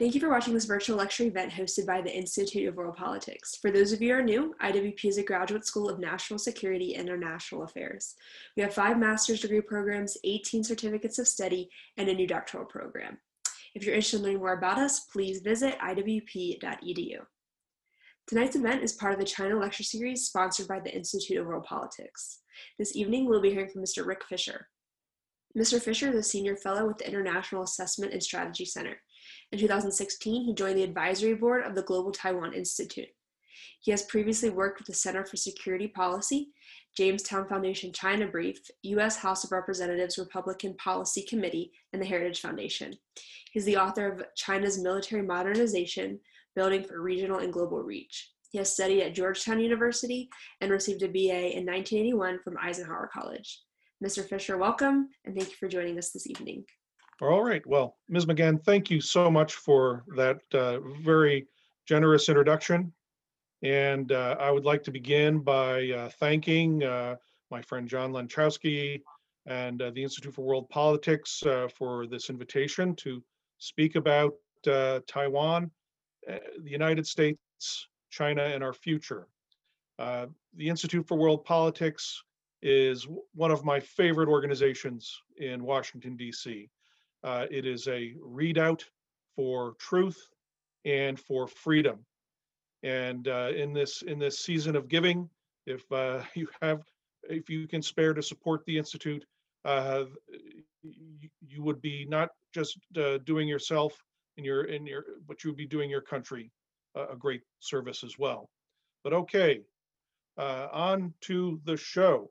Thank you for watching this virtual lecture event hosted by the Institute of World Politics. For those of you who are new, IWP is a graduate school of national security and international affairs. We have five master's degree programs, 18 certificates of study, and a new doctoral program. If you're interested in learning more about us, please visit iwp.edu. Tonight's event is part of the China Lecture Series sponsored by the Institute of World Politics. This evening, we'll be hearing from Mr. Rick Fisher. Mr. Fisher is a senior fellow with the International Assessment and Strategy Center. In 2016, he joined the advisory board of the Global Taiwan Institute. He has previously worked with the Center for Security Policy, Jamestown Foundation China Brief, U.S. House of Representatives Republican Policy Committee, and the Heritage Foundation. He's the author of China's Military Modernization, Building for Regional and Global Reach. He has studied at Georgetown University and received a BA in 1981 from Eisenhower College. Mr. Fisher, welcome, and thank you for joining us this evening. All right. Well, Ms. McGann, thank you so much for that uh, very generous introduction. And uh, I would like to begin by uh, thanking uh, my friend John Lenczowski and uh, the Institute for World Politics uh, for this invitation to speak about Taiwan, the United States, China, and our future. the Institute for World Politics is one of my favorite organizations in Washington, D.C. Uh, it is a readout for truth and for freedom. And uh, in this in this season of giving, if uh, you have if you can spare to support the institute, uh, you, you, would be not just uh, doing yourself in your in your, but you would be doing your country a great service as well. But okay, uh, on to the show.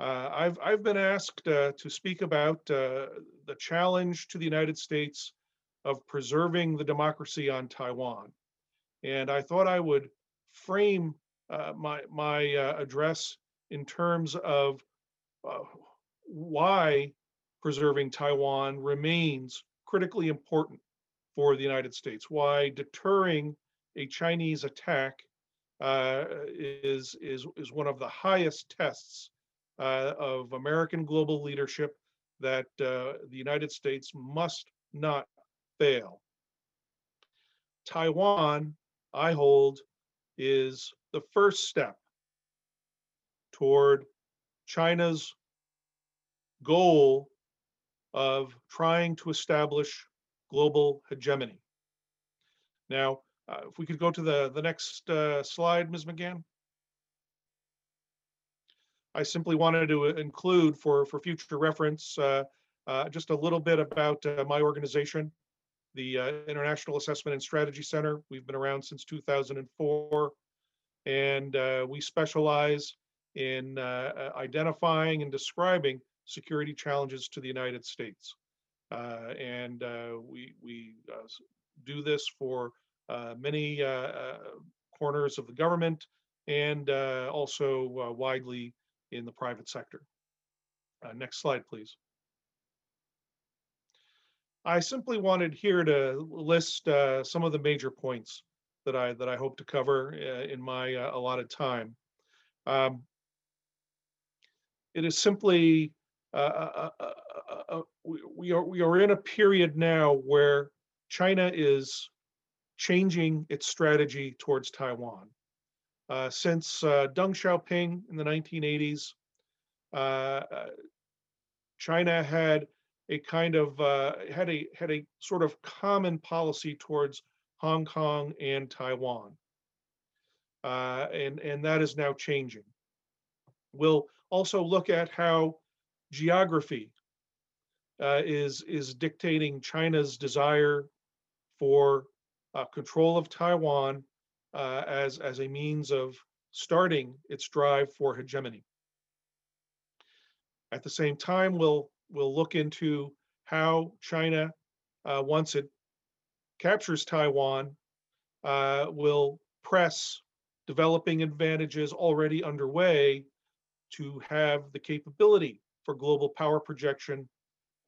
Uh, I've, I've been asked uh, to speak about uh, the challenge to the United States of preserving the democracy on Taiwan. And I thought I would frame uh, my, my uh, address in terms of uh, why preserving Taiwan remains critically important for the United States, why deterring a Chinese attack is, is, is one of the highest tests uh, of American global leadership that uh, the United States must not fail. Taiwan, I hold, is the first step toward China's goal of trying to establish global hegemony. Now, uh, if we could go to the, the next uh, slide, Ms. McGann. I simply wanted to include for, for future reference uh, uh, just a little bit about uh, my organization, the uh, International Assessment and Strategy Center. We've been around since 2004, and uh, we specialize in uh, identifying and describing security challenges to the United States. and we, we do this for many corners of the government and also widely in the private sector. Uh, next slide, please. I simply wanted here to list uh, some of the major points that I that I hope to cover uh, in my uh, allotted time. Um, it is simply uh, uh, we, we are we are in a period now where China is changing its strategy towards Taiwan. Uh, since uh, Deng Xiaoping in the 1980s, uh, China had a kind of had a had a sort of common policy towards Hong Kong and Taiwan, and and that is now changing. We'll also look at how geography uh, is is dictating China's desire for uh, control of Taiwan uh, as, as a means of starting its drive for hegemony. At the same time, we'll, we'll look into how China, uh, once it captures Taiwan, uh, will press developing advantages already underway to have the capability for global power projection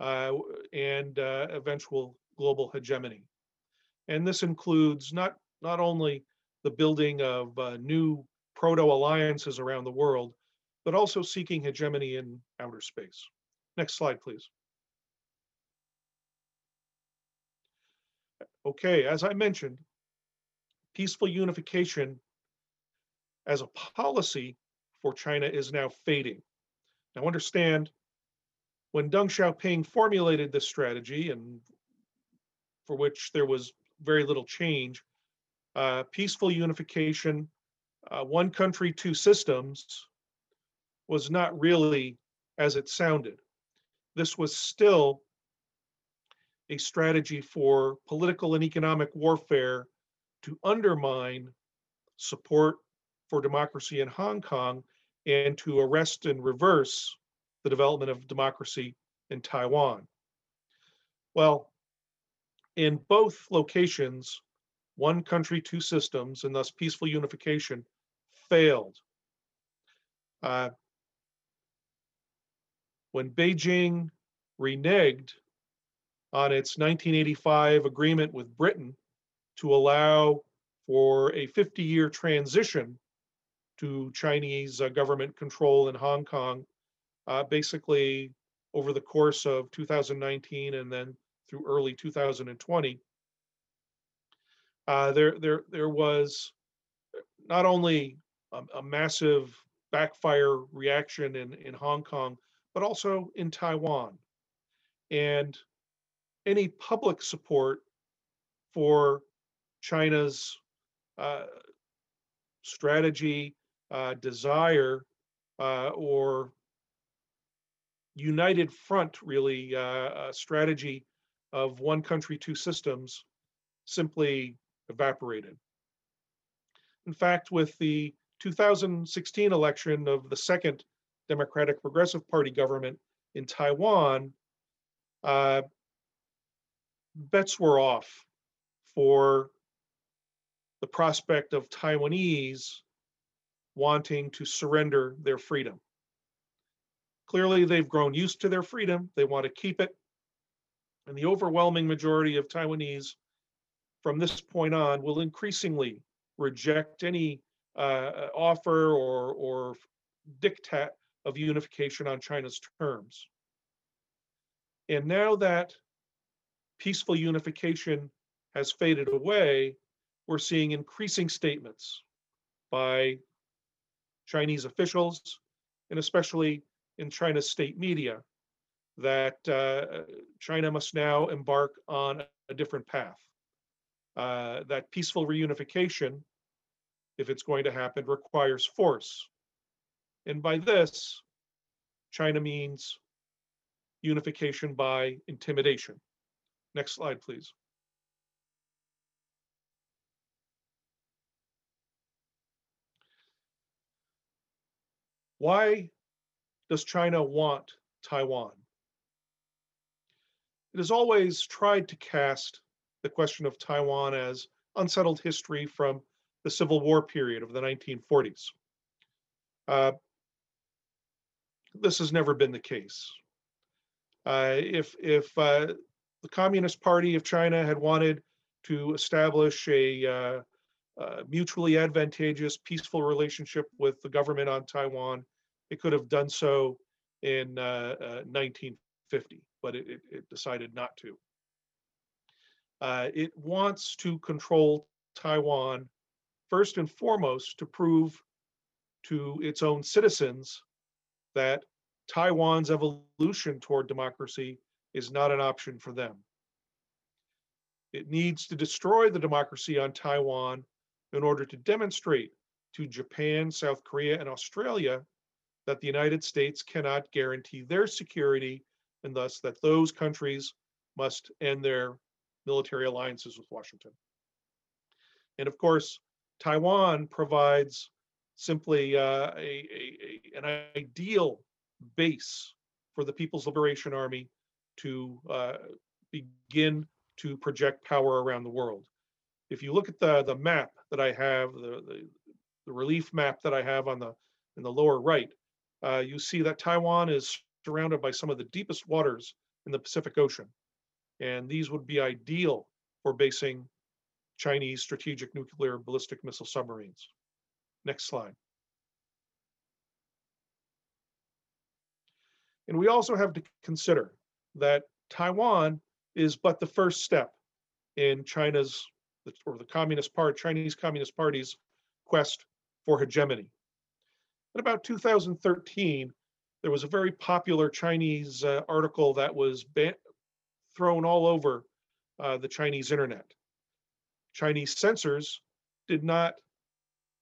uh, and uh, eventual global hegemony. And this includes not, not only the building of uh, new proto alliances around the world, but also seeking hegemony in outer space. Next slide, please. Okay, as I mentioned, peaceful unification as a policy for China is now fading. Now understand, when Deng Xiaoping formulated this strategy and for which there was very little change, uh, peaceful unification, uh, one country, two systems was not really as it sounded. This was still a strategy for political and economic warfare to undermine support for democracy in Hong Kong and to arrest and reverse the development of democracy in Taiwan. Well, in both locations, one country, two systems, and thus peaceful unification failed. Uh, when Beijing reneged on its 1985 agreement with Britain to allow for a 50 year transition to Chinese uh, government control in Hong Kong, uh, basically over the course of 2019 and then through early 2020. Uh, there, there, there was not only a, a massive backfire reaction in, in Hong Kong, but also in Taiwan. And any public support for China's uh, strategy, uh, desire, uh, or united front, really, uh, strategy of one country, two systems simply evaporated. In fact, with the 2016 election of the second Democratic Progressive Party government in Taiwan, uh, bets were off for the prospect of Taiwanese wanting to surrender their freedom. Clearly, they've grown used to their freedom. They want to keep it. And the overwhelming majority of Taiwanese from this point on will increasingly reject any uh, offer or, or diktat of unification on China's terms. And now that peaceful unification has faded away, we're seeing increasing statements by Chinese officials, and especially in China's state media, that uh, China must now embark on a different path. Uh, that peaceful reunification, if it's going to happen, requires force. And by this, China means unification by intimidation. Next slide, please. Why does China want Taiwan? It has always tried to cast the question of Taiwan as unsettled history from the Civil War period of the 1940s. Uh, this has never been the case. Uh, if if uh, the Communist Party of China had wanted to establish a uh, uh, mutually advantageous, peaceful relationship with the government on Taiwan, it could have done so in 1950, uh, but it, it, it, decided not to. Uh, it wants to control Taiwan first and foremost to prove to its own citizens that Taiwan's evolution toward democracy is not an option for them. It needs to destroy the democracy on Taiwan in order to demonstrate to Japan, South Korea, and Australia that the United States cannot guarantee their security and thus that those countries must end their military alliances with Washington. And of course, Taiwan provides simply uh, a, a, a, an ideal base for the People's Liberation Army to uh, begin to project power around the world. If you look at the, the map that I have, the, the, the relief map that I have on the in the lower right, uh, you see that Taiwan is surrounded by some of the deepest waters in the Pacific Ocean. And these would be ideal for basing Chinese strategic nuclear ballistic missile submarines. Next slide. And we also have to consider that Taiwan is but the first step in China's or the Communist Party, Chinese Communist Party's quest for hegemony. In about 2013, there was a very popular Chinese uh, article that was thrown all over uh, the Chinese internet. Chinese censors did not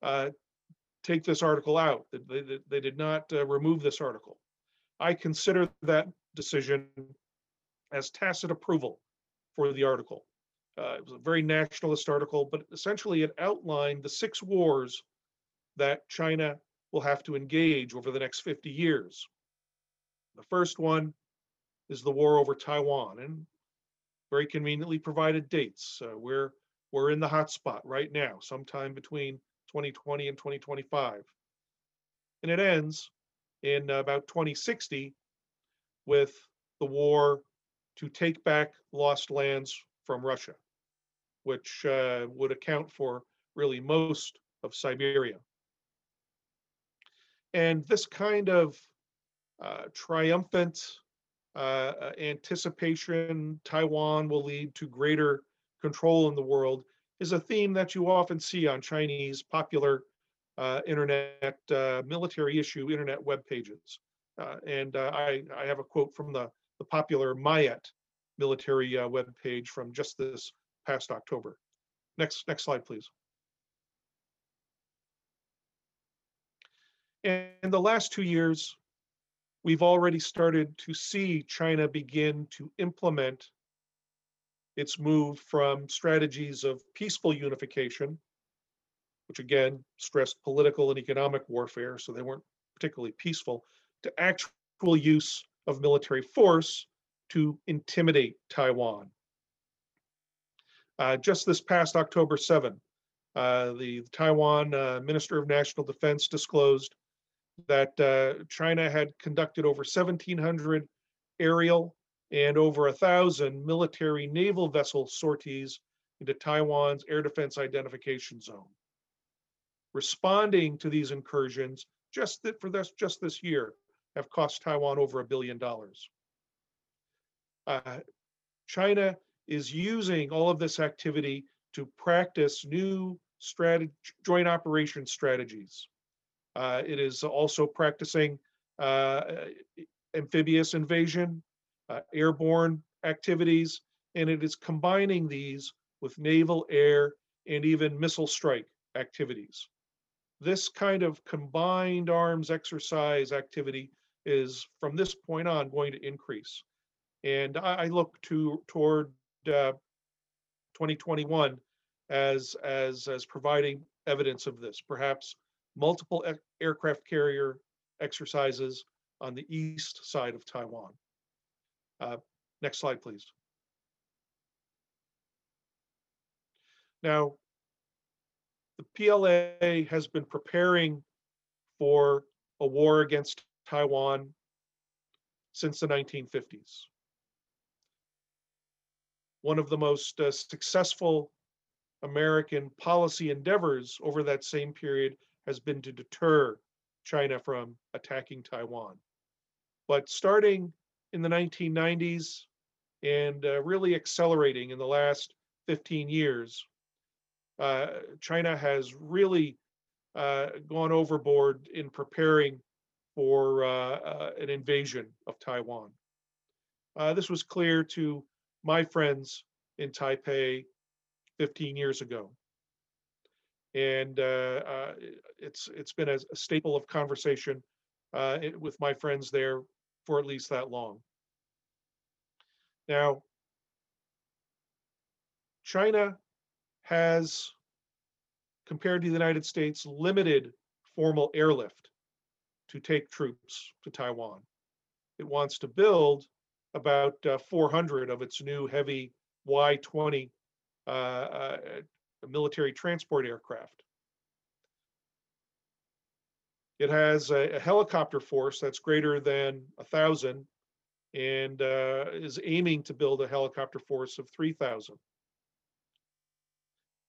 uh, take this article out. They, they, they did not uh, remove this article. I consider that decision as tacit approval for the article. Uh, it was a very nationalist article, but essentially it outlined the six wars that China will have to engage over the next 50 years. The first one is the war over Taiwan, and very conveniently provided dates. Uh, we're we're in the hot spot right now, sometime between 2020 and 2025, and it ends in about 2060 with the war to take back lost lands from Russia, which uh, would account for really most of Siberia. And this kind of uh, triumphant uh, uh, anticipation Taiwan will lead to greater control in the world is a theme that you often see on Chinese popular uh, internet uh, military issue internet web pages. Uh, and I, I have a quote from the, the popular Mayet military web page from just this past October. Next, next slide, please. And the last two years, we've already started to see China begin to implement its move from strategies of peaceful unification, which again stressed political and economic warfare, so they weren't particularly peaceful, to actual use of military force to intimidate Taiwan. Uh, just this past October 7, uh, the Taiwan uh, Minister of National Defense disclosed that uh, China had conducted over 1,700 aerial and over a thousand military naval vessel sorties into Taiwan's air defense identification zone. Responding to these incursions, just that for this just this year, have cost Taiwan over a billion dollars. Uh, China is using all of this activity to practice new strategy, joint operation strategies. Uh, it is also practicing uh, amphibious invasion, uh, airborne activities, and it is combining these with naval, air, and even missile strike activities. This kind of combined arms exercise activity is from this point on going to increase. And I, I look to toward uh, 2021 as, as, as providing evidence of this, perhaps multiple aircraft carrier exercises on the east side of Taiwan. Uh, next slide, please. Now, the PLA has been preparing for a war against Taiwan since the 1950s. One of the most uh, successful American policy endeavors over that same period has been to deter China from attacking Taiwan. But starting in the 1990s and uh, really accelerating in the last 15 years, uh, China has really uh, gone overboard in preparing for uh, uh, an invasion of Taiwan. Uh, this was clear to my friends in Taipei 15 years ago and uh, uh, it's it's been a, staple of conversation uh, it, with my friends there for at least that long. Now, China has, compared to the United States, limited formal airlift to take troops to Taiwan. It wants to build about uh, 400 of its new heavy Y-20 uh, uh, military transport aircraft. It has a, a helicopter force that's greater than a thousand and uh, is aiming to build a helicopter force of 3,000.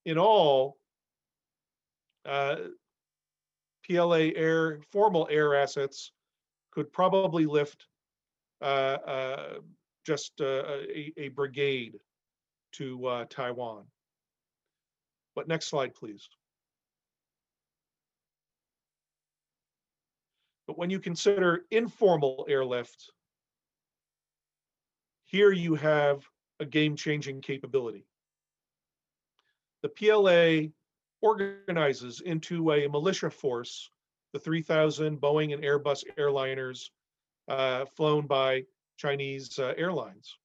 In all, uh, PLA air, formal air assets could probably lift uh, uh, just uh, a, a brigade to uh, Taiwan. But next slide, please. But when you consider informal airlift, here you have a game-changing capability. The PLA organizes into a militia force the 3,000 Boeing and Airbus airliners uh, flown by Chinese uh, airlines.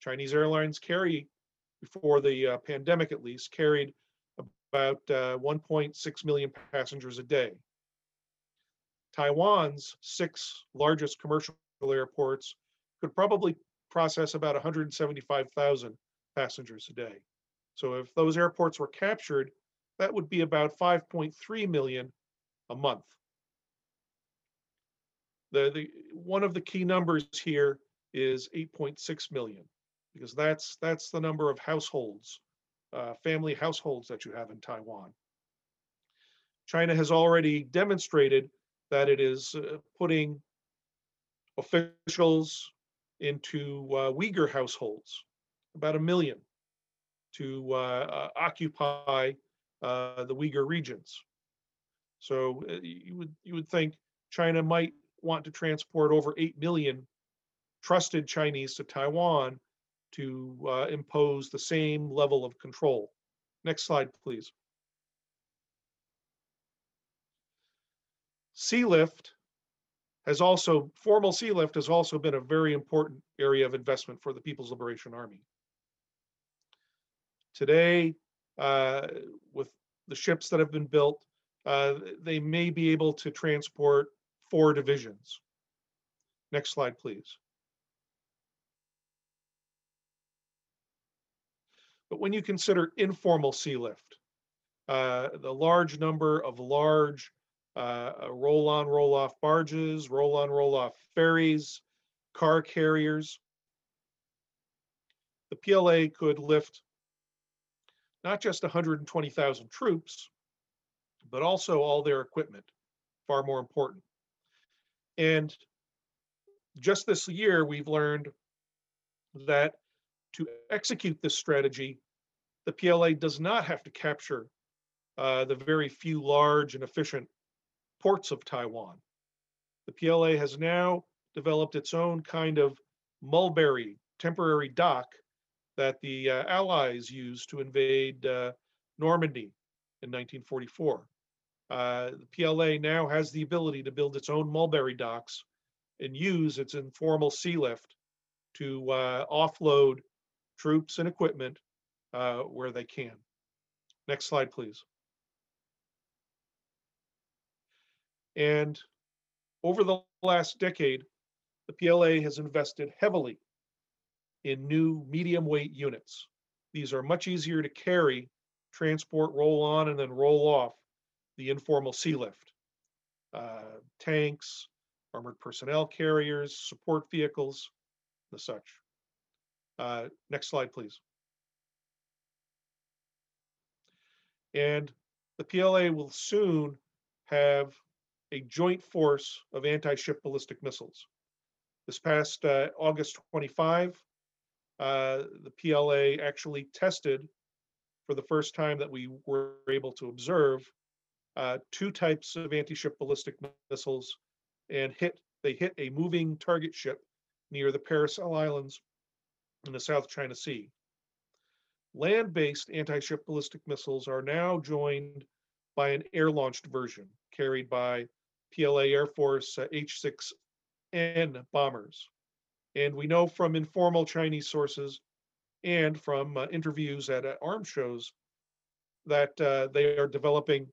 Chinese airlines carry, before the uh, pandemic at least, carried about uh, 1.6 million passengers a day. Taiwan's six largest commercial airports could probably process about 175,000 passengers a day. So if those airports were captured, that would be about 5.3 million a month. The, the one of the key numbers here is 8.6 million because that's that's the number of households, uh, family households that you have in Taiwan. China has already demonstrated that it is uh, putting officials into uh, Uyghur households, about a million, to uh, uh, occupy uh, the Uyghur regions. So you would you would think China might want to transport over 8 million trusted Chinese to Taiwan to uh, impose the same level of control. Next slide, please. Sea lift has also, formal sea lift has also been a very important area of investment for the People's Liberation Army. Today, uh, with the ships that have been built, uh, they may be able to transport four divisions. Next slide, please. But when you consider informal sea lift, uh, the large number of large uh, roll-on, roll-off barges, roll-on, roll-off ferries, car carriers, the PLA could lift not just 120,000 troops, but also all their equipment, far more important. And just this year, we've learned that to execute this strategy, the PLA does not have to capture uh, the very few large and efficient ports of Taiwan. The PLA has now developed its own kind of mulberry temporary dock that the uh, Allies used to invade uh, Normandy in 1944. Uh, the PLA now has the ability to build its own mulberry docks and use its informal sea lift to uh, offload troops and equipment uh, where they can. Next slide, please. And over the last decade, the PLA has invested heavily in new medium weight units. These are much easier to carry, transport, roll on, and then roll off the informal sea lift. Uh, tanks, armored personnel carriers, support vehicles, the such. Uh, next slide, please. And the PLA will soon have a joint force of anti-ship ballistic missiles. This past uh, August 25, uh, the PLA actually tested for the first time that we were able to observe uh, two types of anti-ship ballistic missiles and hit they hit a moving target ship near the Paracel Islands in the South China Sea. Land-based anti-ship ballistic missiles are now joined by an air-launched version carried by PLA Air Force uh, H-6N bombers. And we know from informal Chinese sources and from uh, interviews at uh, arms shows that uh, they are developing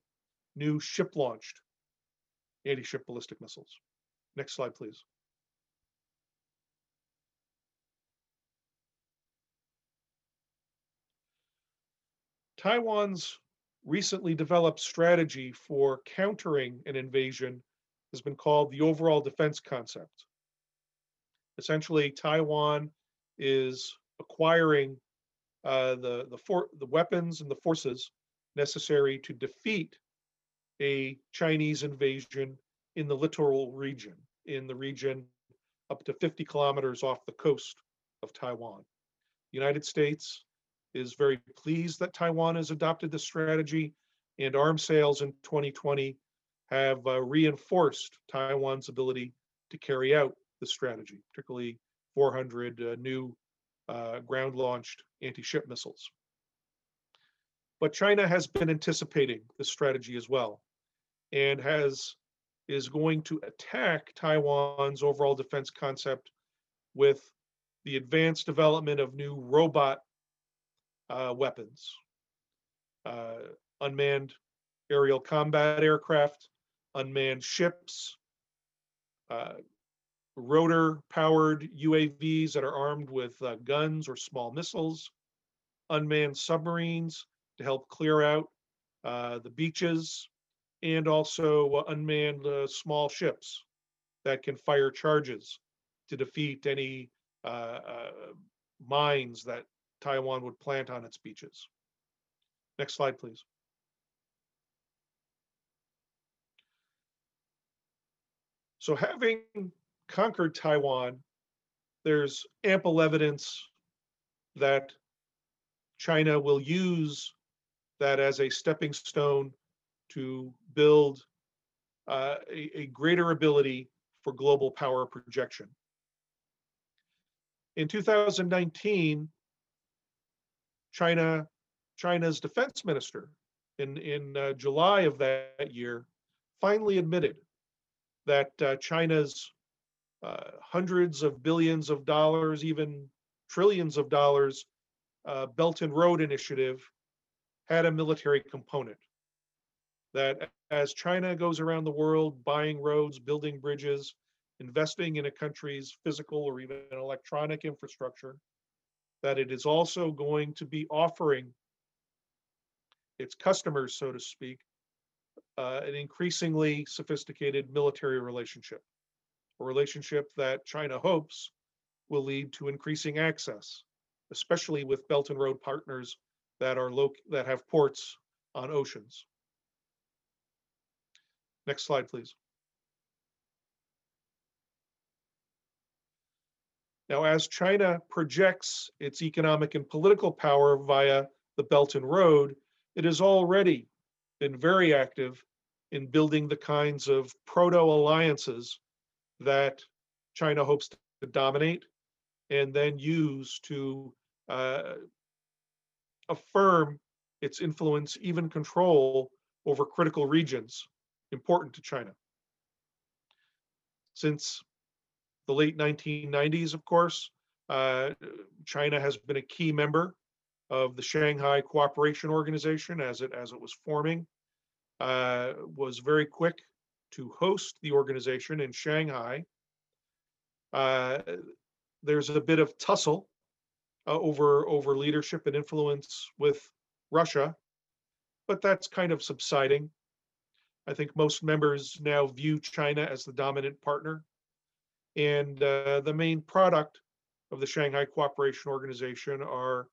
new ship-launched anti-ship ballistic missiles. Next slide, please. Taiwan's recently developed strategy for countering an invasion has been called the overall defense concept. Essentially, Taiwan is acquiring uh, the the for, the weapons and the forces necessary to defeat a Chinese invasion in the littoral region, in the region up to 50 kilometers off the coast of Taiwan. United States is very pleased that Taiwan has adopted this strategy, and arms sales in 2020 have uh, reinforced Taiwan's ability to carry out the strategy, particularly 400 uh, new uh, ground-launched anti-ship missiles. But China has been anticipating this strategy as well, and has is going to attack Taiwan's overall defense concept with the advanced development of new robot uh, weapons, uh, unmanned aerial combat aircraft, unmanned ships, uh, rotor powered UAVs that are armed with uh, guns or small missiles, unmanned submarines to help clear out uh, the beaches, and also uh, unmanned small ships that can fire charges to defeat any mines that Taiwan would plant on its beaches. Next slide, please. So having conquered Taiwan, there's ample evidence that China will use that as a stepping stone to build uh, a, a greater ability for global power projection. In 2019, China, China's defense minister in, in uh, July of that year finally admitted that uh, China's uh, hundreds of billions of dollars, even trillions of dollars, uh, Belt and Road Initiative had a military component. That as China goes around the world buying roads, building bridges, investing in a country's physical or even electronic infrastructure, that it is also going to be offering its customers, so to speak, uh, an increasingly sophisticated military relationship, a relationship that China hopes will lead to increasing access, especially with Belt and Road partners that are loc- that have ports on oceans. Next slide, please. Now, as China projects its economic and political power via the Belt and Road, it has already been very active in building the kinds of proto alliances that China hopes to dominate and then use to uh, affirm its influence, even control over critical regions important to China. Since the late 1990s, of course, uh, China has been a key member of the Shanghai Cooperation Organization as it as it was forming. Uh, was very quick to host the organization in Shanghai. Uh, there's a bit of tussle uh, over over leadership and influence with Russia, but that's kind of subsiding. I think most members now view China as the dominant partner. And uh, the main product of the Shanghai Cooperation Organization are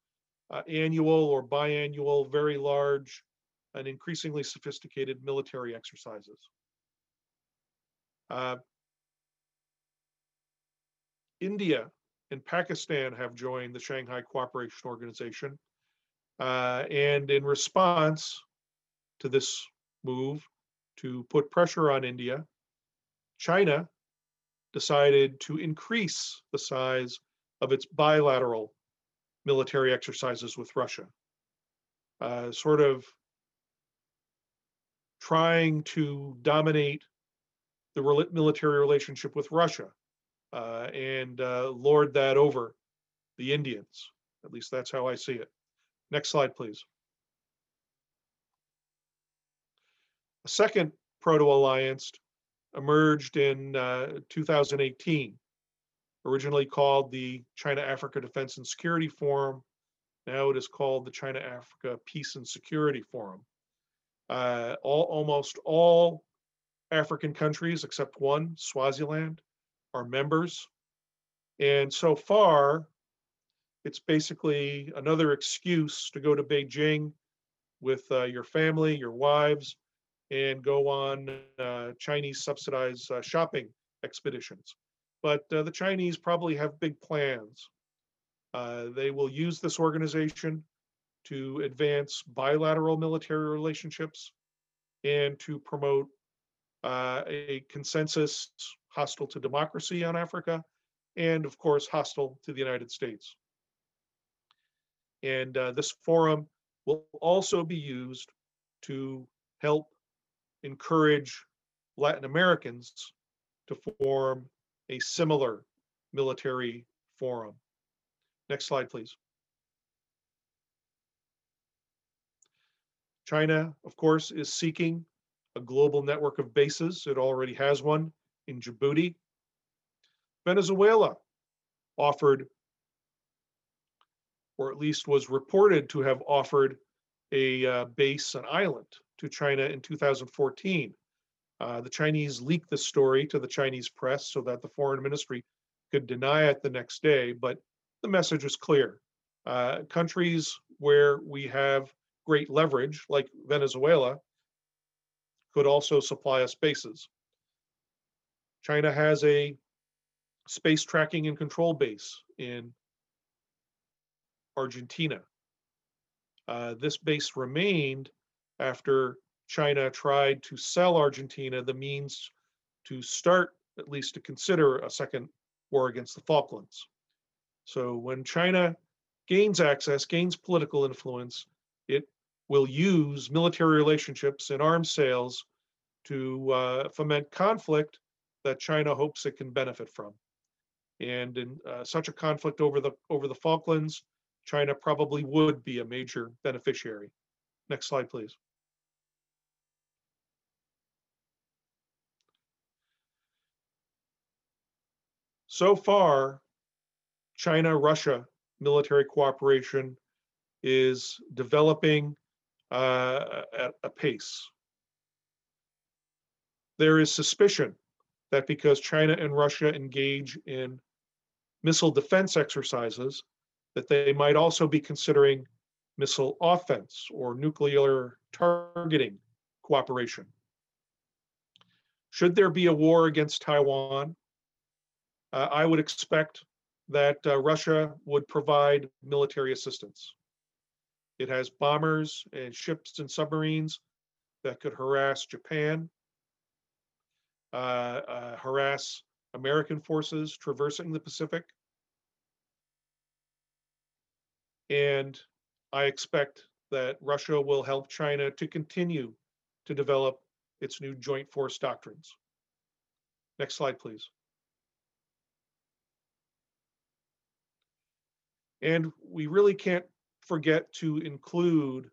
uh, annual or biannual, very large and increasingly sophisticated military exercises. Uh, India and Pakistan have joined the Shanghai Cooperation Organization. Uh, and in response to this move, to put pressure on India, China decided to increase the size of its bilateral military exercises with Russia, uh, sort of trying to dominate the re- military relationship with Russia uh, and uh, lord that over the Indians. At least that's how I see it. Next slide, please. A second proto-alliance emerged in uh, 2018, originally called the China-Africa Defense and Security Forum. Now it is called the China-Africa Peace and Security Forum. Uh, all, almost all African countries, except one, Swaziland, are members And so far, it's basically another excuse to go to Beijing with uh, your family, your wives, and go on uh, Chinese subsidized uh, shopping expeditions. But uh, the Chinese probably have big plans. Uh, they will use this organization to advance bilateral military relationships and to promote uh, a consensus hostile to democracy on Africa, and of course, hostile to the United States. And uh, this forum will also be used to help encourage Latin Americans to form a similar military forum. Next slide, please. China, of course, is seeking a global network of bases. It already has one in Djibouti. Venezuela offered, or at least was reported to have offered, a uh, base, an island to China in 2014. Uh, the Chinese leaked the story to the Chinese press so that the foreign ministry could deny it the next day, but the message was clear. Uh, countries where we have great leverage, like Venezuela, could also supply us bases. China has a space tracking and control base in Argentina. Uh, this base remained after China tried to sell Argentina the means to start, at least to consider, a second war against the Falklands. So when China gains access, gains political influence, it will use military relationships and arms sales to uh, foment conflict that China hopes it can benefit from. And in uh, such a conflict over the over the Falklands, China probably would be a major beneficiary. Next slide, please. So far, China Russia military cooperation is developing uh, at a pace. There is suspicion that because China and Russia engage in missile defense exercises, that they might also be considering missile offense or nuclear targeting cooperation. Should there be a war against Taiwan, uh, I would expect that uh, Russia would provide military assistance. It has bombers and ships and submarines that could harass Japan, uh, uh, harass American forces traversing the Pacific. And I expect that Russia will help China to continue to develop its new joint force doctrines. Next slide, please. And we really can't forget to include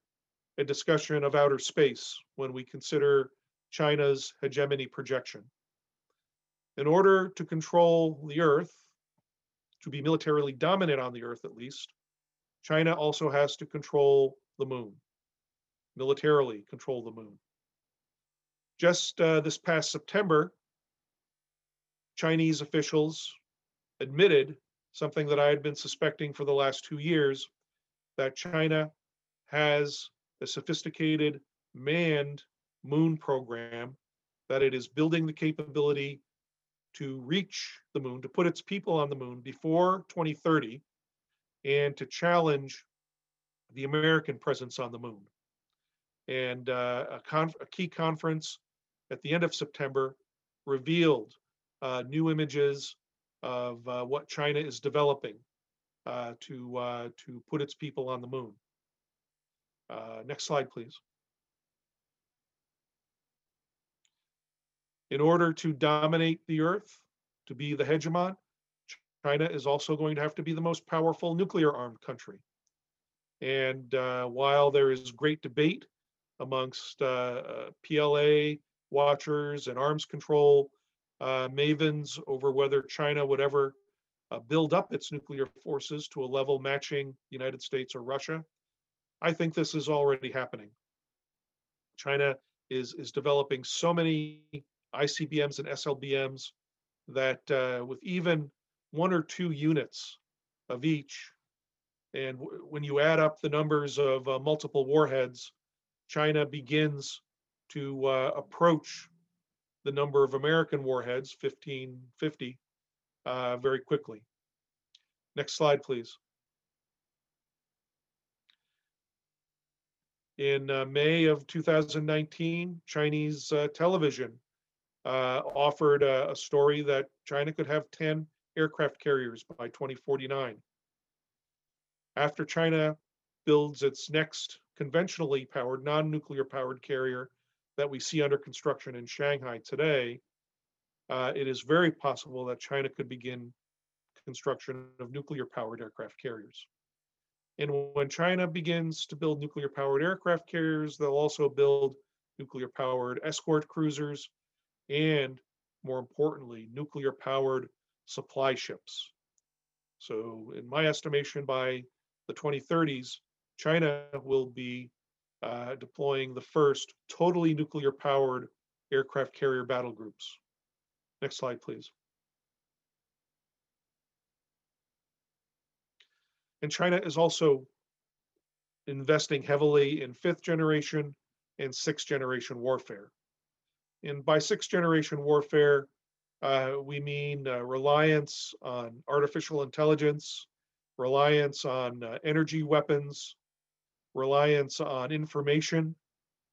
a discussion of outer space when we consider China's hegemony projection. In order to control the Earth, to be militarily dominant on the Earth at least, China also has to control the moon, militarily control the moon. Just uh, this past September, Chinese officials admitted something that I had been suspecting for the last two years, that China has a sophisticated manned moon program, that it is building the capability to reach the moon, to put its people on the moon before 2030, and to challenge the American presence on the moon. And uh, a, conf- a, key conference at the end of September revealed uh, new images of uh, what China is developing uh, to uh, to put its people on the moon. Uh, next slide, please. In order to dominate the Earth, to be the hegemon, China is also going to have to be the most powerful nuclear armed country. And uh, while there is great debate amongst uh, PLA watchers and arms control uh, mavens over whether China would ever uh, build up its nuclear forces to a level matching the United States or Russia. I think this is already happening. China is, is developing so many ICBMs and SLBMs that uh, with even one or two units of each. And w- when you add up the numbers of uh, multiple warheads, China begins to uh, approach the number of American warheads, 1550, uh, very quickly. Next slide, please. In uh, May of 2019, Chinese uh, television uh, offered a, a story that China could have 10 aircraft carriers by 2049. After China builds its next conventionally powered, non-nuclear powered carrier that we see under construction in Shanghai today, uh, it is very possible that China could begin construction of nuclear powered aircraft carriers. And when China begins to build nuclear powered aircraft carriers, they'll also build nuclear powered escort cruisers and more importantly, nuclear powered supply ships. So in my estimation, by the 2030s, China will be uh, deploying the first totally nuclear powered aircraft carrier battle groups. Next slide, please. And China is also investing heavily in fifth generation and sixth generation warfare. And by sixth generation warfare, uh, we mean uh, reliance on artificial intelligence, reliance on uh, energy weapons, reliance on information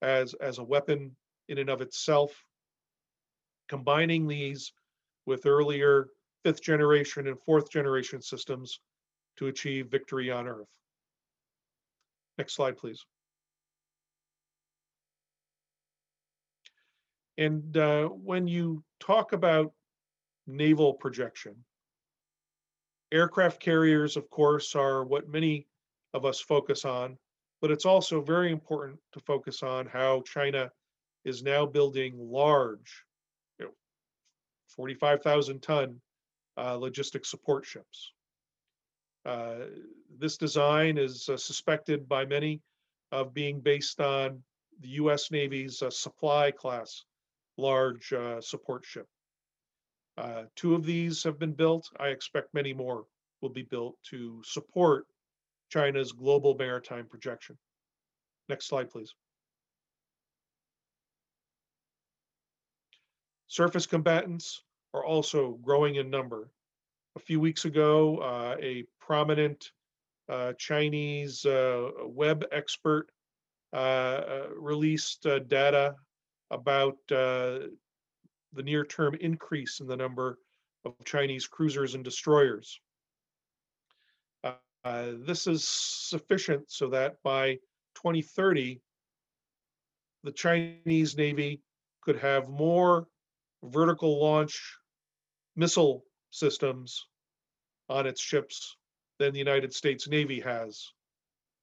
as, as a weapon in and of itself. Combining these with earlier fifth generation and fourth generation systems to achieve victory on Earth. Next slide, please. And uh, when you talk about naval projection, aircraft carriers, of course, are what many of us focus on, but it's also very important to focus on how China is now building large, you know, 45,000 ton uh, logistic support ships. Uh, this design is uh, suspected by many of being based on the US Navy's uh, supply class large uh, support ship. Uh, two of these have been built. I expect many more will be built to support China's global maritime projection. Next slide, please. Surface combatants are also growing in number. A few weeks ago, uh, a prominent uh, Chinese uh, web expert uh, uh, released uh, data about the near-term increase in the number of Chinese cruisers and destroyers. Uh, this is sufficient so that by 2030, the Chinese Navy could have more vertical launch missile systems on its ships than the United States Navy has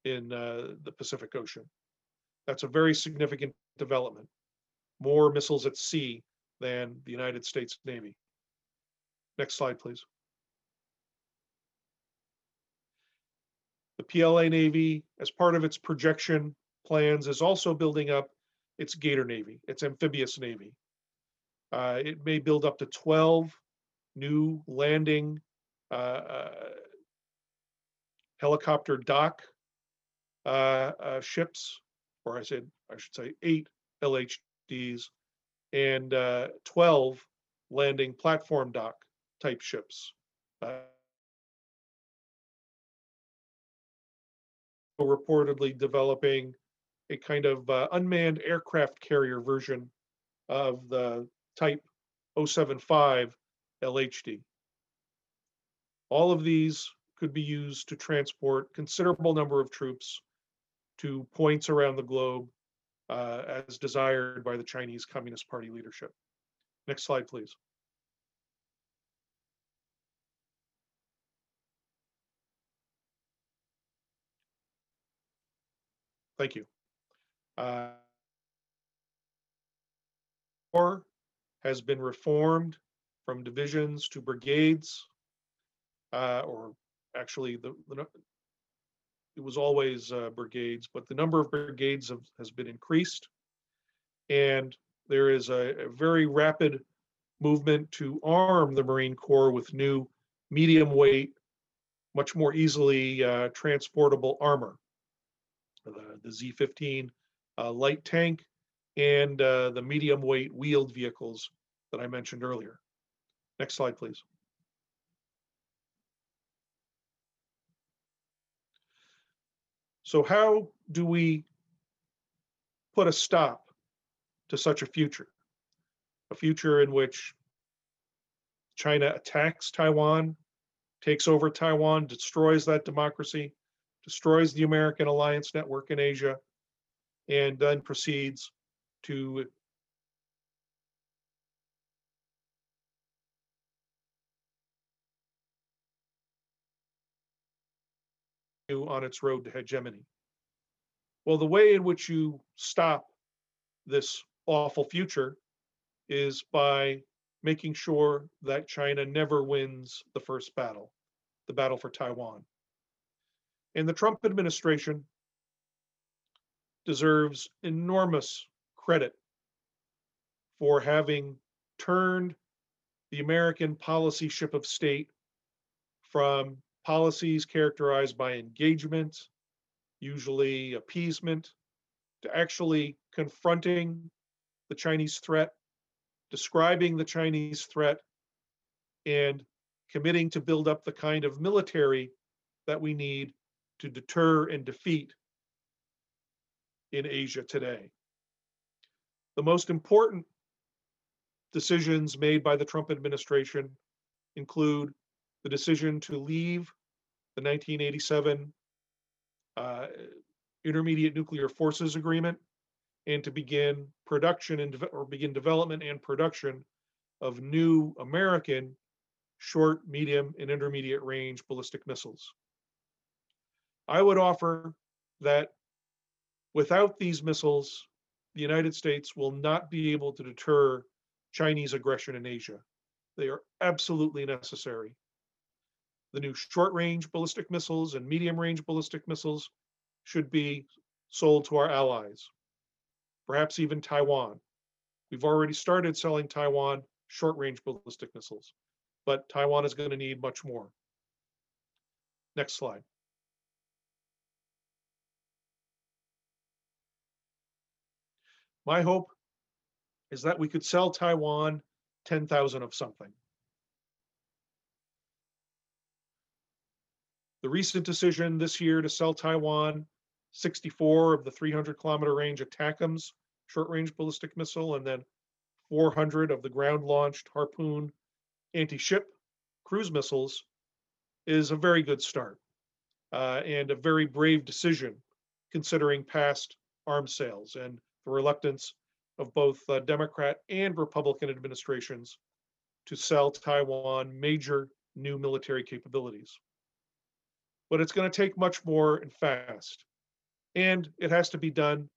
in uh, the Pacific Ocean. That's a very significant development more missiles at sea than the United States Navy. Next slide, please. The PLA Navy, as part of its projection plans, is also building up its Gator Navy, its amphibious Navy. Uh, it may build up to 12 new landing uh, uh, helicopter dock uh, uh, ships, or I said, I should say eight LHDs and uh, 12 landing platform dock type ships. Uh, reportedly developing a kind of uh, unmanned aircraft carrier version of the type 075 LHD. All of these could be used to transport considerable number of troops to points around the globe uh, as desired by the Chinese Communist Party leadership. Next slide, please. Thank you. Uh, has been reformed from divisions to brigades, uh, or actually the, the it was always uh, brigades, but the number of brigades have, has been increased. And there is a, a very rapid movement to arm the Marine Corps with new medium weight, much more easily uh, transportable armor. The, the Z-15 uh, light tank and uh, the medium weight wheeled vehicles that I mentioned earlier. Next slide, please. So how do we put a stop to such a future? A future in which China attacks Taiwan, takes over Taiwan, destroys that democracy, destroys the American alliance network in Asia, and then proceeds to on its road to hegemony. Well, the way in which you stop this awful future is by making sure that China never wins the first battle, the battle for Taiwan. And the Trump administration deserves enormous credit for having turned the American policy ship of state from policies characterized by engagement, usually appeasement, to actually confronting the Chinese threat, describing the Chinese threat, and committing to build up the kind of military that we need to deter and defeat in Asia today. The most important decisions made by the Trump administration include the decision to leave the 1987 uh, Intermediate Nuclear Forces Agreement and to begin production and or begin development and production of new American short, medium, and intermediate range ballistic missiles. I would offer that without these missiles, the United States will not be able to deter Chinese aggression in Asia. They are absolutely necessary. The new short range ballistic missiles and medium range ballistic missiles should be sold to our allies, perhaps even Taiwan. We've already started selling Taiwan short range ballistic missiles, but Taiwan is going to need much more. Next slide. My hope is that we could sell Taiwan 10,000 of something. The recent decision this year to sell Taiwan 64 of the 300 kilometer range ATACMS short range ballistic missile and then 400 of the ground launched Harpoon anti ship cruise missiles is a very good start uh, and a very brave decision considering past arms sales and the reluctance of both uh, Democrat and Republican administrations to sell Taiwan major new military capabilities. But it's going to take much more and fast. And it has to be done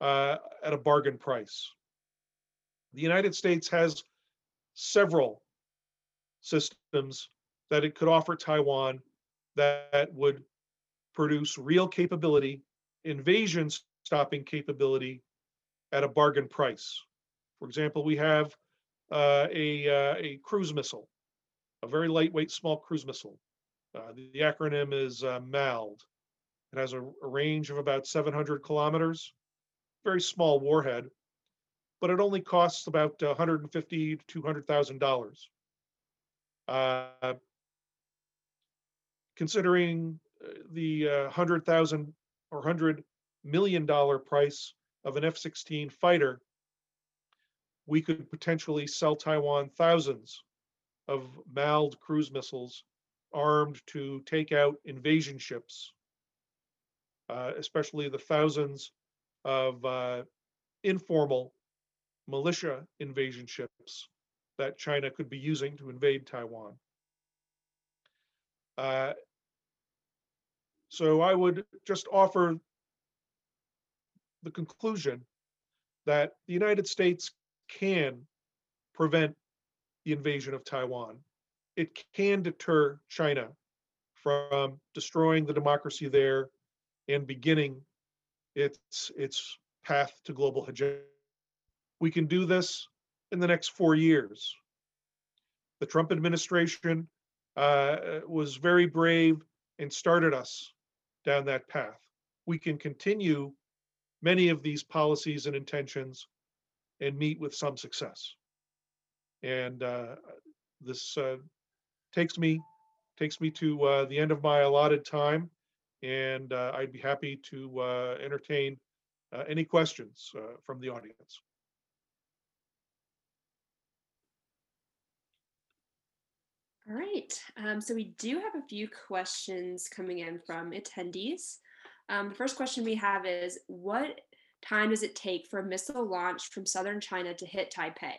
uh, at a bargain price. The United States has several systems that it could offer Taiwan that would produce real capability, invasion stopping capability at a bargain price. For example, we have uh, a, uh, a cruise missile, a very lightweight small cruise missile. Uh, the, the, acronym is uh, MALD. It has a, a, range of about 700 kilometers, very small warhead, but it only costs about 150 to 200,000 dollars. Uh, considering uh, the 100,000 or 100 million dollar price of an F-16 fighter, we could potentially sell Taiwan thousands of MALD cruise missiles armed to take out invasion ships, uh, especially the thousands of uh, informal militia invasion ships that China could be using to invade Taiwan. Uh, so I would just offer the conclusion that the United States can prevent the invasion of Taiwan. It can deter China from destroying the democracy there and beginning its its path to global hegemony. We can do this in the next four years. The Trump administration uh, was very brave and started us down that path. We can continue many of these policies and intentions and meet with some success. And uh, this uh, takes me takes me to uh, the end of my allotted time, and uh, I'd be happy to uh, entertain uh, any questions from the audience. All right, um, so we do have a few questions coming in from attendees. Um, the first question we have is What time does it take for a missile launch from southern China to hit Taipei?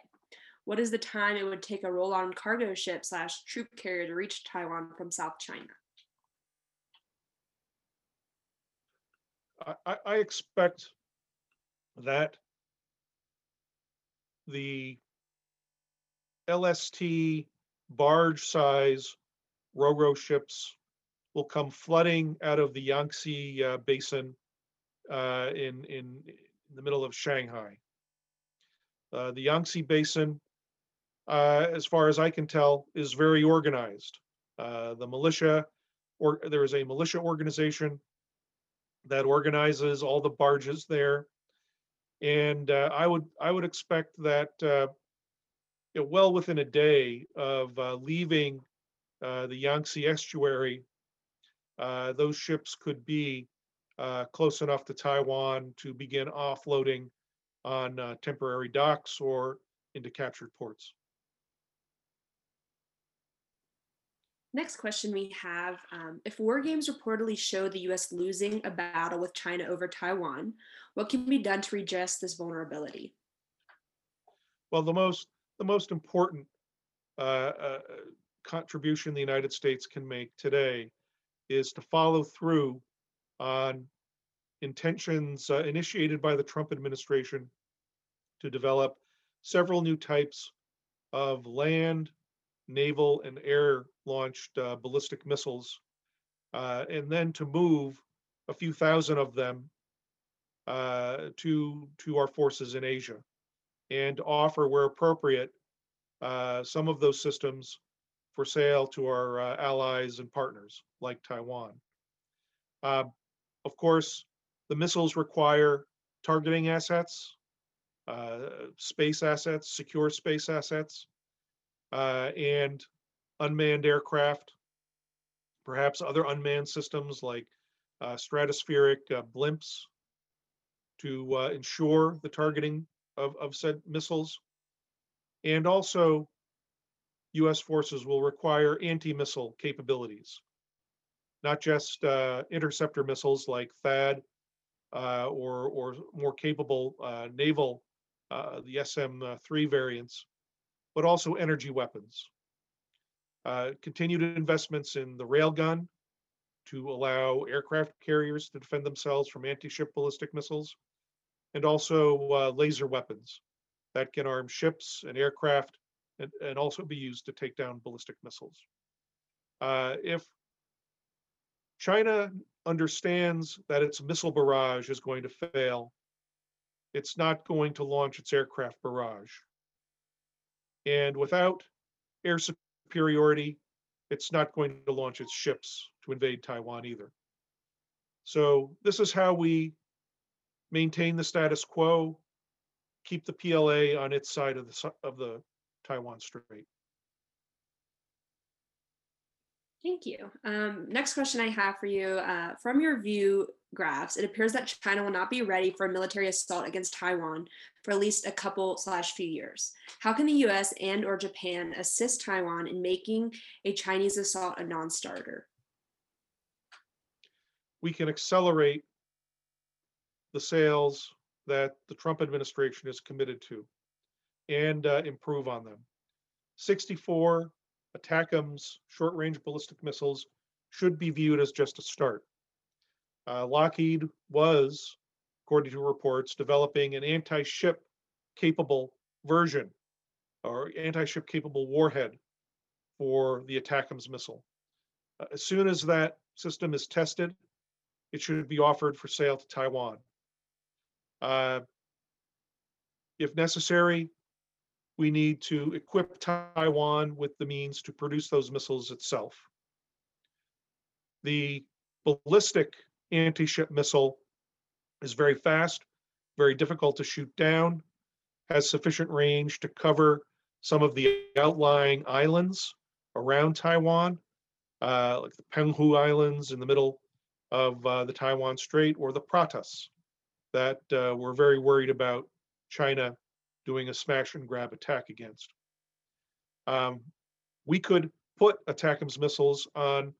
What is the time it would take a roll on cargo ship slash troop carrier to reach Taiwan from South China? I- I, I expect that the LST barge size RoRo ships will come flooding out of the Yangtze uh, Basin uh, in, in the middle of Shanghai. Uh, the Yangtze Basin, uh, as far as I can tell, is very organized. Uh, the militia, or there is a militia organization that organizes all the barges there. And uh, I would I would expect that well within a day of leaving the Yangtze estuary, uh, those ships could be uh, close enough to Taiwan to begin offloading on uh, temporary docks or into captured ports. Next question we have um, If war games reportedly show the US losing a battle with China over Taiwan, what can be done to redress this vulnerability? Well, the most the most important uh, uh, contribution the United States can make today is to follow through on intentions uh, initiated by the Trump administration to develop several new types of land, naval, and air launched uh, ballistic missiles, uh, and then to move a few thousand of them uh, to, to our forces in Asia and offer, where appropriate, uh, some of those systems for sale to our uh, allies and partners like Taiwan. Uh, of course, the missiles require targeting assets, uh, space assets, secure space assets, uh, and unmanned aircraft, perhaps other unmanned systems like uh, stratospheric uh, blimps to ensure the targeting of, of said missiles. And also, US forces will require anti-missile capabilities, not just uh, interceptor missiles like THAAD uh, or, or more capable uh, naval, uh, the SM-3 variants, but also energy weapons. Uh, continued investments in the railgun to allow aircraft carriers to defend themselves from anti-ship ballistic missiles, and also uh, laser weapons that can arm ships and aircraft and, and also be used to take down ballistic missiles. Uh, if China understands that its missile barrage is going to fail, it's not going to launch its aircraft barrage. And without air superiority, it's not going to launch its ships to invade Taiwan either. So this is how we maintain the status quo, keep the PLA on its side of the of the Taiwan Strait. Thank you. Um, next question I have for you. Uh, from your view graphs, it appears that China will not be ready for a military assault against Taiwan for at least a couple slash few years. How can the U.S. and or Japan assist Taiwan in making a Chinese assault a non-starter? We can accelerate the sales that the Trump administration is committed to and uh, improve on them. 64 ATACMS short-range ballistic missiles should be viewed as just a start. Uh, Lockheed was, according to reports, developing an anti-ship capable version or anti-ship capable warhead for the ATACMS missile. Uh, as soon as that system is tested, it should be offered for sale to Taiwan. Uh, if necessary, we need to equip Taiwan with the means to produce those missiles itself. The ballistic anti-ship missile is very fast, very difficult to shoot down, has sufficient range to cover some of the outlying islands around Taiwan, uh, like the Penghu Islands in the middle of uh, the Taiwan Strait or the Pratas that uh, we're very worried about China doing a smash and grab attack against. Um, we could put ATACMS missiles on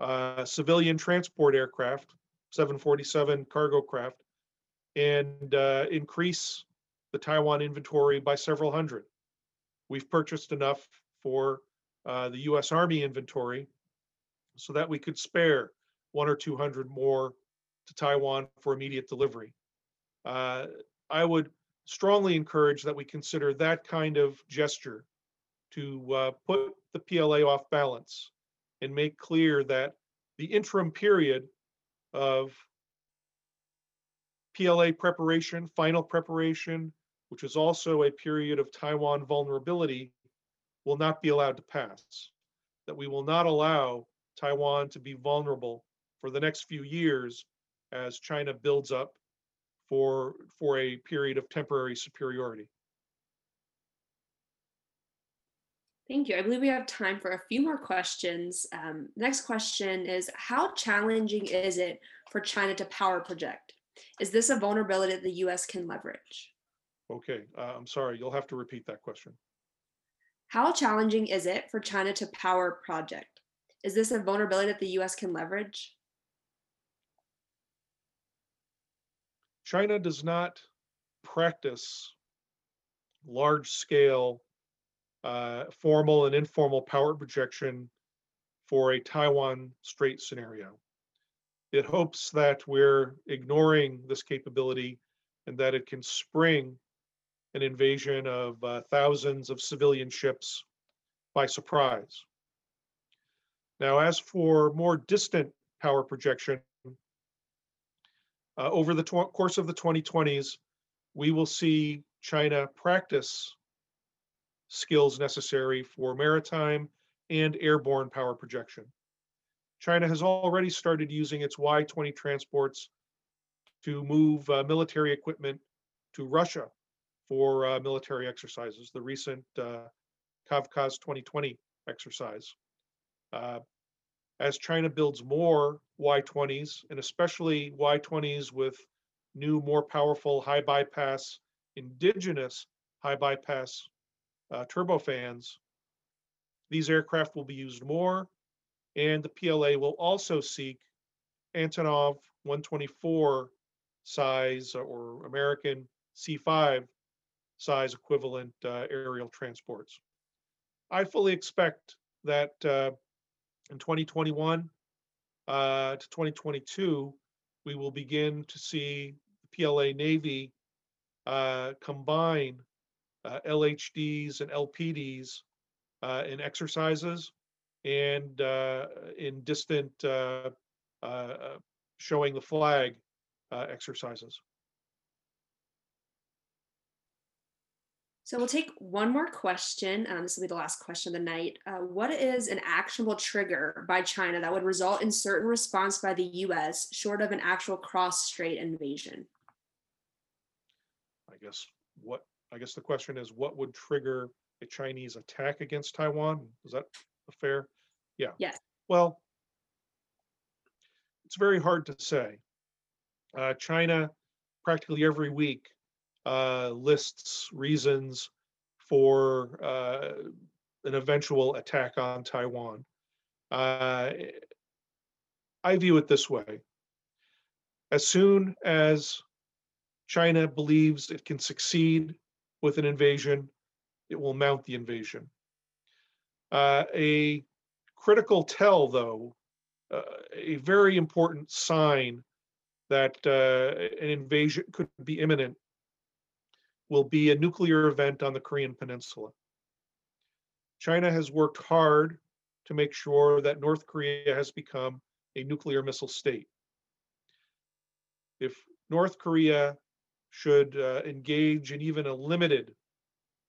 uh, civilian transport aircraft, 747 cargo craft, and uh, increase the Taiwan inventory by several hundred. We've purchased enough for uh, the US Army inventory so that we could spare one or 200 more to Taiwan for immediate delivery. Uh, I would strongly encourage that we consider that kind of gesture to uh, put the PLA off balance and make clear that the interim period of PLA preparation, final preparation, which is also a period of Taiwan vulnerability, will not be allowed to pass. That we will not allow Taiwan to be vulnerable for the next few years as China builds up for, for a period of temporary superiority. Thank you. I believe we have time for a few more questions. Um, next question is How challenging is it for China to power project? Is this a vulnerability that the US can leverage? Okay, uh, I'm sorry, you'll have to repeat that question. How challenging is it for China to power project? Is this a vulnerability that the US can leverage? China does not practice large scale uh, formal and informal power projection for a Taiwan Strait scenario. It hopes that we're ignoring this capability and that it can spring an invasion of uh, thousands of civilian ships by surprise. Now, as for more distant power projection, uh, over the course of the 2020s, we will see China practice skills necessary for maritime and airborne power projection. China has already started using its Y-20 transports to move uh, military equipment to Russia for uh, military exercises, the recent uh, Kavkaz 2020 exercise. As China builds more Y20s, and especially Y20s with new, more powerful high bypass, indigenous high bypass uh, turbofans, these aircraft will be used more, and the PLA will also seek Antonov 124 size or American C5 size equivalent uh, aerial transports. I fully expect that uh, in 2021 uh, to 2022, we will begin to see PLA Navy uh, combine uh, LHDs and LPDs uh, in exercises and uh, in distant uh, showing the flag exercises. So we'll take one more question. Um, this will be the last question of the night. Uh, what is an actionable trigger by China that would result in certain response by the U.S. short of an actual cross-strait invasion? I guess what I guess the question is what would trigger a Chinese attack against Taiwan? Is that fair? Yeah. Yes. Well, it's very hard to say. Uh, China practically every week uh, lists reasons for uh, an eventual attack on Taiwan. Uh, I view it this way. As soon as China believes it can succeed with an invasion, it will mount the invasion. Uh, a critical tell, though, uh, a very important sign that an invasion could be imminent will be a nuclear event on the Korean Peninsula. China has worked hard to make sure that North Korea has become a nuclear missile state. If North Korea should uh, engage in even a limited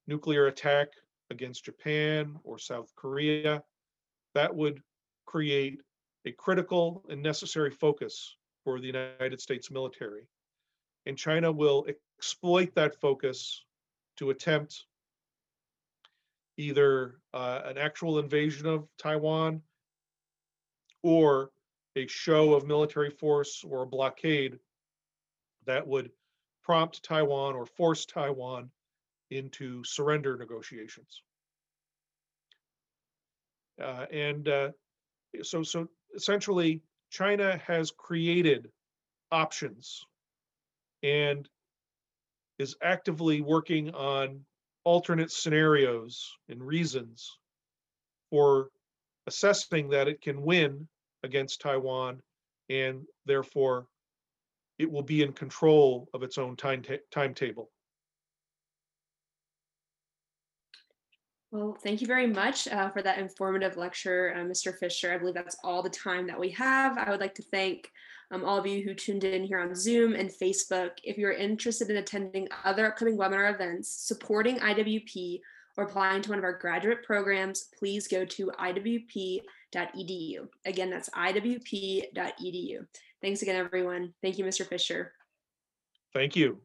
nuclear attack against Japan or South Korea, that would create a critical and necessary focus for the United States military. And China will exploit that focus to attempt either uh, an actual invasion of Taiwan or a show of military force or a blockade that would prompt Taiwan or force Taiwan into surrender negotiations. Uh, and uh, so, so essentially, China has created options and is actively working on alternate scenarios and reasons for assessing that it can win against Taiwan and therefore it will be in control of its own time ta- timetable. Well, thank you very much uh, for that informative lecture, uh, Mr. Fisher. I believe that's all the time that we have. I would like to thank um, all of you who tuned in here on Zoom and Facebook. If you're interested in attending other upcoming webinar events, supporting IWP, or applying to one of our graduate programs, please go to iwp.edu. Again, that's iwp.edu. Thanks again, everyone. Thank you, Mr. Fisher. Thank you.